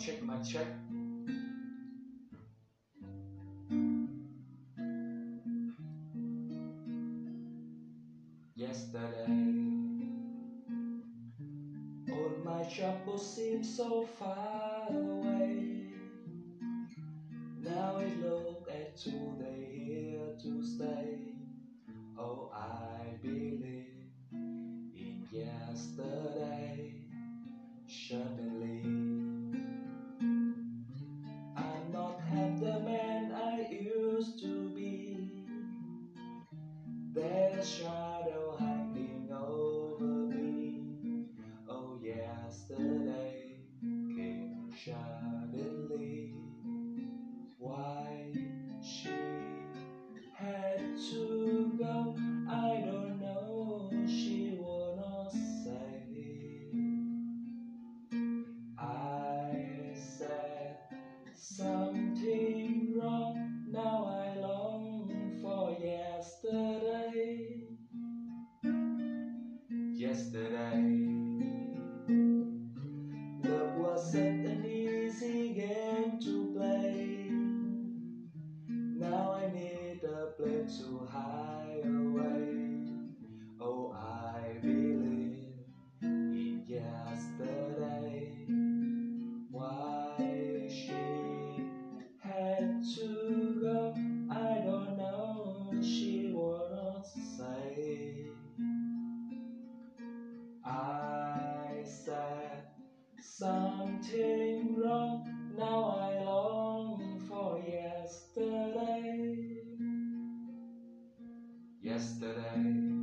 check, my check. Yesterday, all my troubles seem so far away. Now I look at today here to stay. Oh, I believe in yesterday. Certainly, shadow hanging over me. Oh, yesterday came suddenly. Why she had to go, I don't know. She would not say. I said something wrong. Now I Yesterday, something wrong. Now I long for yesterday. Yesterday,